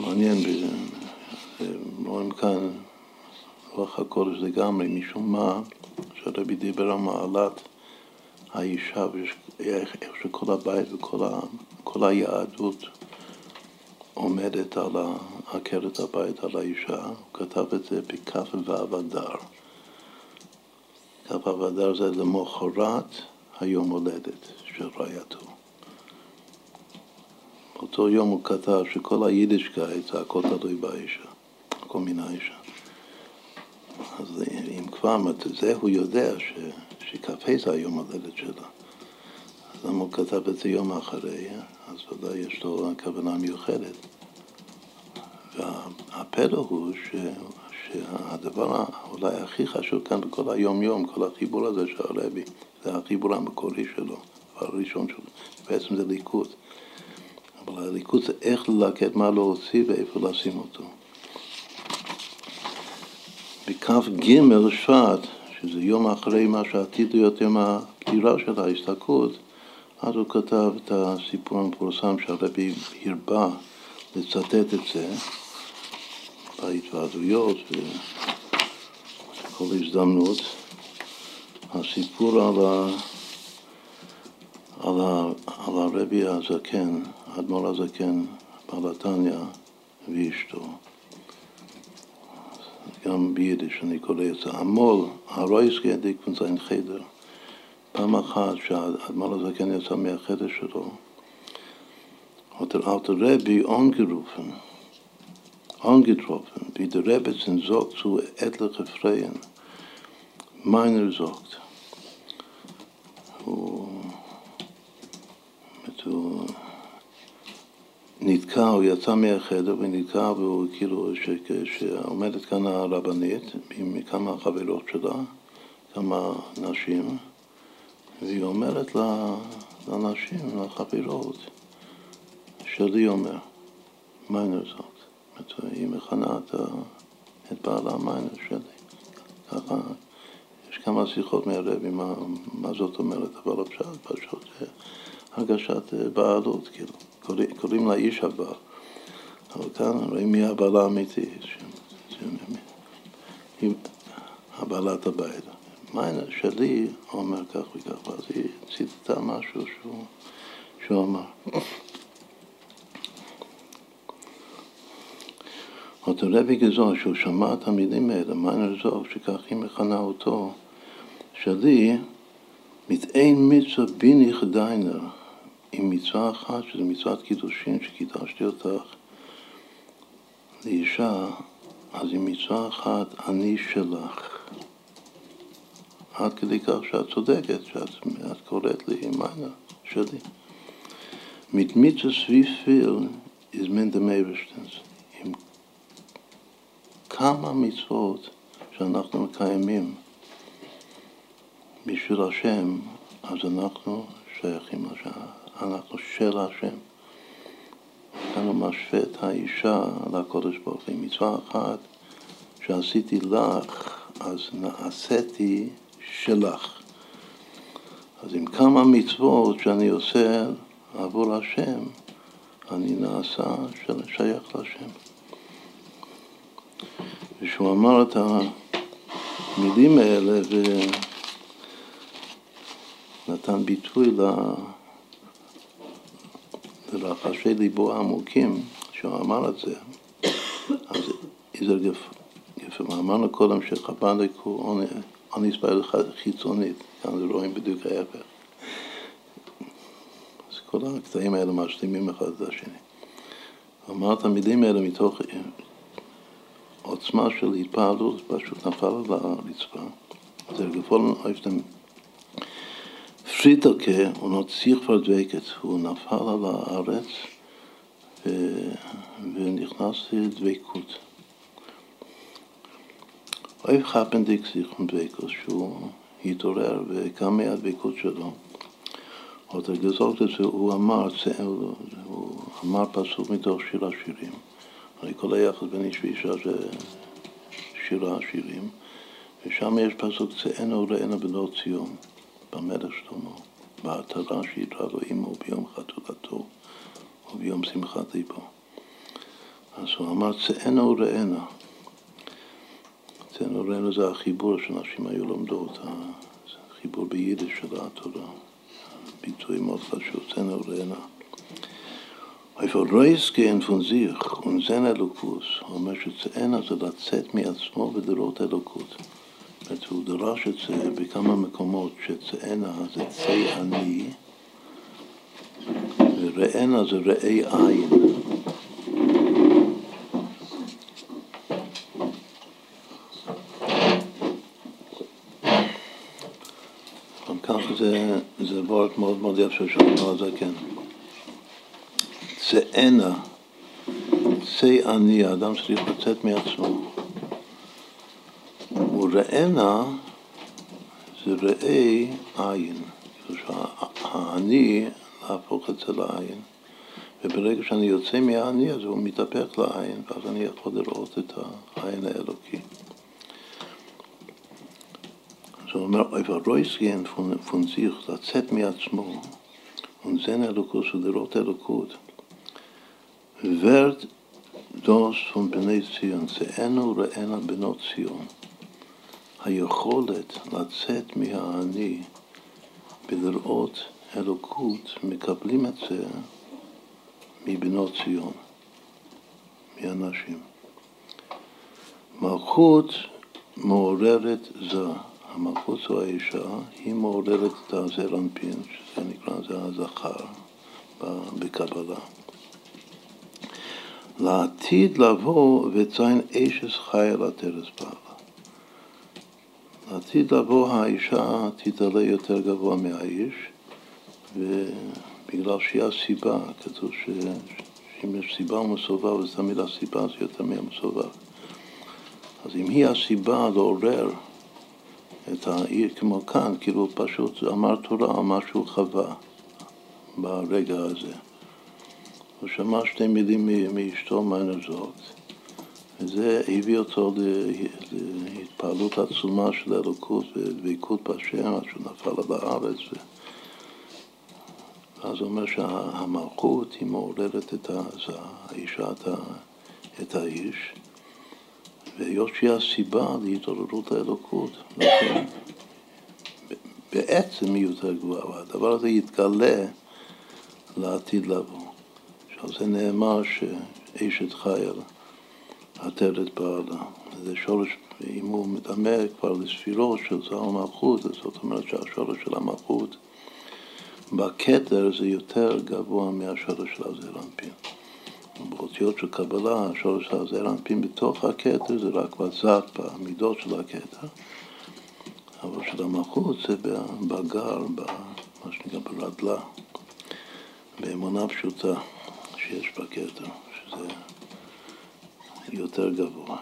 מעניין, רואים כאן רוח הקודש לגמרי, משום מה, שהרבי דיבר על מעלת האישה ואיך שכל הבית וכל היהדות עומדת על עקרת הבית, על האישה, הוא כתב את זה בכף ו' אדר. כף ו' אדר זה למחרת היום הולדת של רעייתו. באותו יום הוא כתב שכל היידישקייט זה הכל תלוי באישה, הכל מן האישה. אז אם כבר, זה הוא יודע ש, שכ"ה זה היום הולדת שלה. אז למה הוא כתב את זה יום אחרי? אז ודאי יש לו כוונה מיוחדת. והפלא הוא ש, שהדבר אולי הכי חשוב כאן בכל היום-יום, כל החיבור הזה של הרבי, זה החיבור המקורי שלו, הראשון שלו, בעצם זה ליכוד. אבל הליכוד זה איך ללקט, מה להוציא ואיפה לשים אותו. בכ"ג שבט, שזה יום אחרי מה שעתיד להיות יום הפטירה של ההסתכלות, אז הוא כתב את הסיפור המפורסם שהרבי הרבה לצטט את זה בהתוועדויות ובכל הזדמנות. הסיפור על, ה, על, ה, על הרבי הזקן, האדמו"ר הזקן, בעל התניא ואשתו. גם ביידיש אני קורא את זה. המול, הרויסקי הדיקפון זה חדר. פעם אחת שהאדמו"ר הזקן יצא מהחדר שלו, hat der alte Rebbe angerufen, angetroffen, wie der Rebbe sind sagt zu etliche Freien. Meiner sagt, הוא נתקע, הוא יצא מהחדר ונתקע והוא כאילו, שעומדת כאן הרבנית עם כמה חברות שלה, כמה נשים, והיא אומרת לנשים, לחברות, שלי אומר, מיינר זאת. היא מכנה את בעלה מיינר שלי. ככה, יש כמה שיחות מהרבי מה, מה זאת אומרת, אבל אפשר פשוט הרגשת בעלות, כאילו. קוראים, קוראים לה איש הבעל. אבל כאן רואים מי הבעל האמיתי, היא הבעלת הבית. מיינר שלי אומר כך וכך, ואז היא ציטטה משהו שהוא, שהוא אמר. אותו רבי גזור, שהוא שמע את המילים האלה, מיינר זו, שכך היא מכנה אותו, שלי, מתאין מצווה ביני חדיינר, עם מצווה אחת, שזו מצוות קידושין, שקידשתי אותך לאישה, אז עם מצווה אחת, אני שלך. עד כדי כך שאת צודקת, שאת קוראת לי מיינה שלי. Mit wie viel ist man dem עם כמה מצוות שאנחנו מקיימים בשביל השם, אז אנחנו שייכים לשם, אנחנו של השם. כאן הוא משווה את האישה לקודש ברוך הוא. מצווה אחת שעשיתי לך, אז נעשיתי שלך. אז עם כמה מצוות שאני עושה עבור השם, אני נעשה שייך לשם. ושהוא אמר את המילים האלה ונתן ביטוי לרחשי ליבו העמוקים, שהוא אמר את זה, אז איזה יפה, אמרנו קודם שחב"דניק הוא אוניס בעל חיצונית, כאן זה רואים בדיוק ההפך. אז כל הקטעים האלה משלימים אחד את השני. אמר את המילים האלה מתוך עוצמה של התפעלות, פשוט נפל על הרצפה. זה גפולן אויפטם פריטלקה, הוא נוציא כבר דבקת, הוא נפל על הארץ ו... ונכנס לדבקות. אויב חפנדיק זיכרון דבקות, שהוא התעורר וקם מהדבקות שלו. עוד הגזולת הזה הוא אמר, הוא אמר פסוק מתוך שיר השירים. הרי כל היחס בין איש ואישה זה שירה השירים, ושם יש פסוק צאנו ראינו בנות ציון, במלך שלמה, בעטרה שידרה לו עמו ביום חתולתו וביום שמחת ליבו. אז הוא אמר צאנה וראנה. צאנה וראנה זה החיבור שנשים היו לומדות, החיבור ביידיש של התורה. ביטוי מאוד חשוב, צאנה וראנה. איפה רייסקן פון זיך ונזן אלוקוס, הוא אומר שצאנה זה לצאת מעצמו ולראות אלוקות. הוא דרש את זה בכמה מקומות, שצאנה זה צי אני, וראנה זה ראי עין. ככה זה, זה וורט מאוד מאוד יפה שאומר כן. צאנה, צא אני, האדם צריך לצאת מעצמו. וראנה זה ראי עין. האני, להפוך את זה לעין. וברגע שאני יוצא מהאני, אז הוא מתהפך לעין, ואז אני יכול לראות את העין האלוקי. הוא אומר, איפה רויסגן פון זיך, לצאת מעצמו, ונזן אלוקוס ולראות אלוקות. ורד דוס פון בני ציון, צאנו ראינה בנות ציון. היכולת לצאת מהאני ולראות אלוקות, מקבלים את זה מבנות ציון, מאנשים. מלכות מעוררת זה. המלכות זו האישה, היא מעוררת את הזר אנפין, שזה נקרא, זה הזכר בקבלה. לעתיד לבוא ותזין אשס חי על הטרס בעלה. לעתיד לבוא האישה תתעלה יותר גבוה מהאיש, ובגלל שהיא הסיבה, כתוב שאם יש סיבה ומסובב, אז תמיד הסיבה זה יותר מהמסובב. אז אם היא הסיבה לעורר את העיר כמו כאן, כאילו פשוט אמר תורה על מה שהוא חווה ברגע הזה. הוא שמע שתי מילים מאשתו מיינר וזה הביא אותו להתפעלות עצומה של אלוקות ודבקות בהשם, עד שהוא נפל על הארץ. ו... אז הוא אומר שהמלכות היא מעוררת את האישה, את האיש, והיות שהיא הסיבה להתעוררות האלוקות, לכן בעצם היא יותר גבוהה, והדבר הזה יתגלה לעתיד לבוא. שעל זה נאמר שאשת חייל עטרת בעלה. זה שורש, אם הוא מדמה כבר לספירות של זר המלכות, זאת אומרת שהשורש של המלכות בכתר זה יותר גבוה מהשורש של הזר אנפין. באותיות של קבלה, השורש של הזר אנפין בתוך הכתר זה רק בזת, במידות של הכתר, אבל של המלכות זה בגר, במה שנקרא ברדלה, באמונה פשוטה שיש בכתר, שזה יותר גבוה.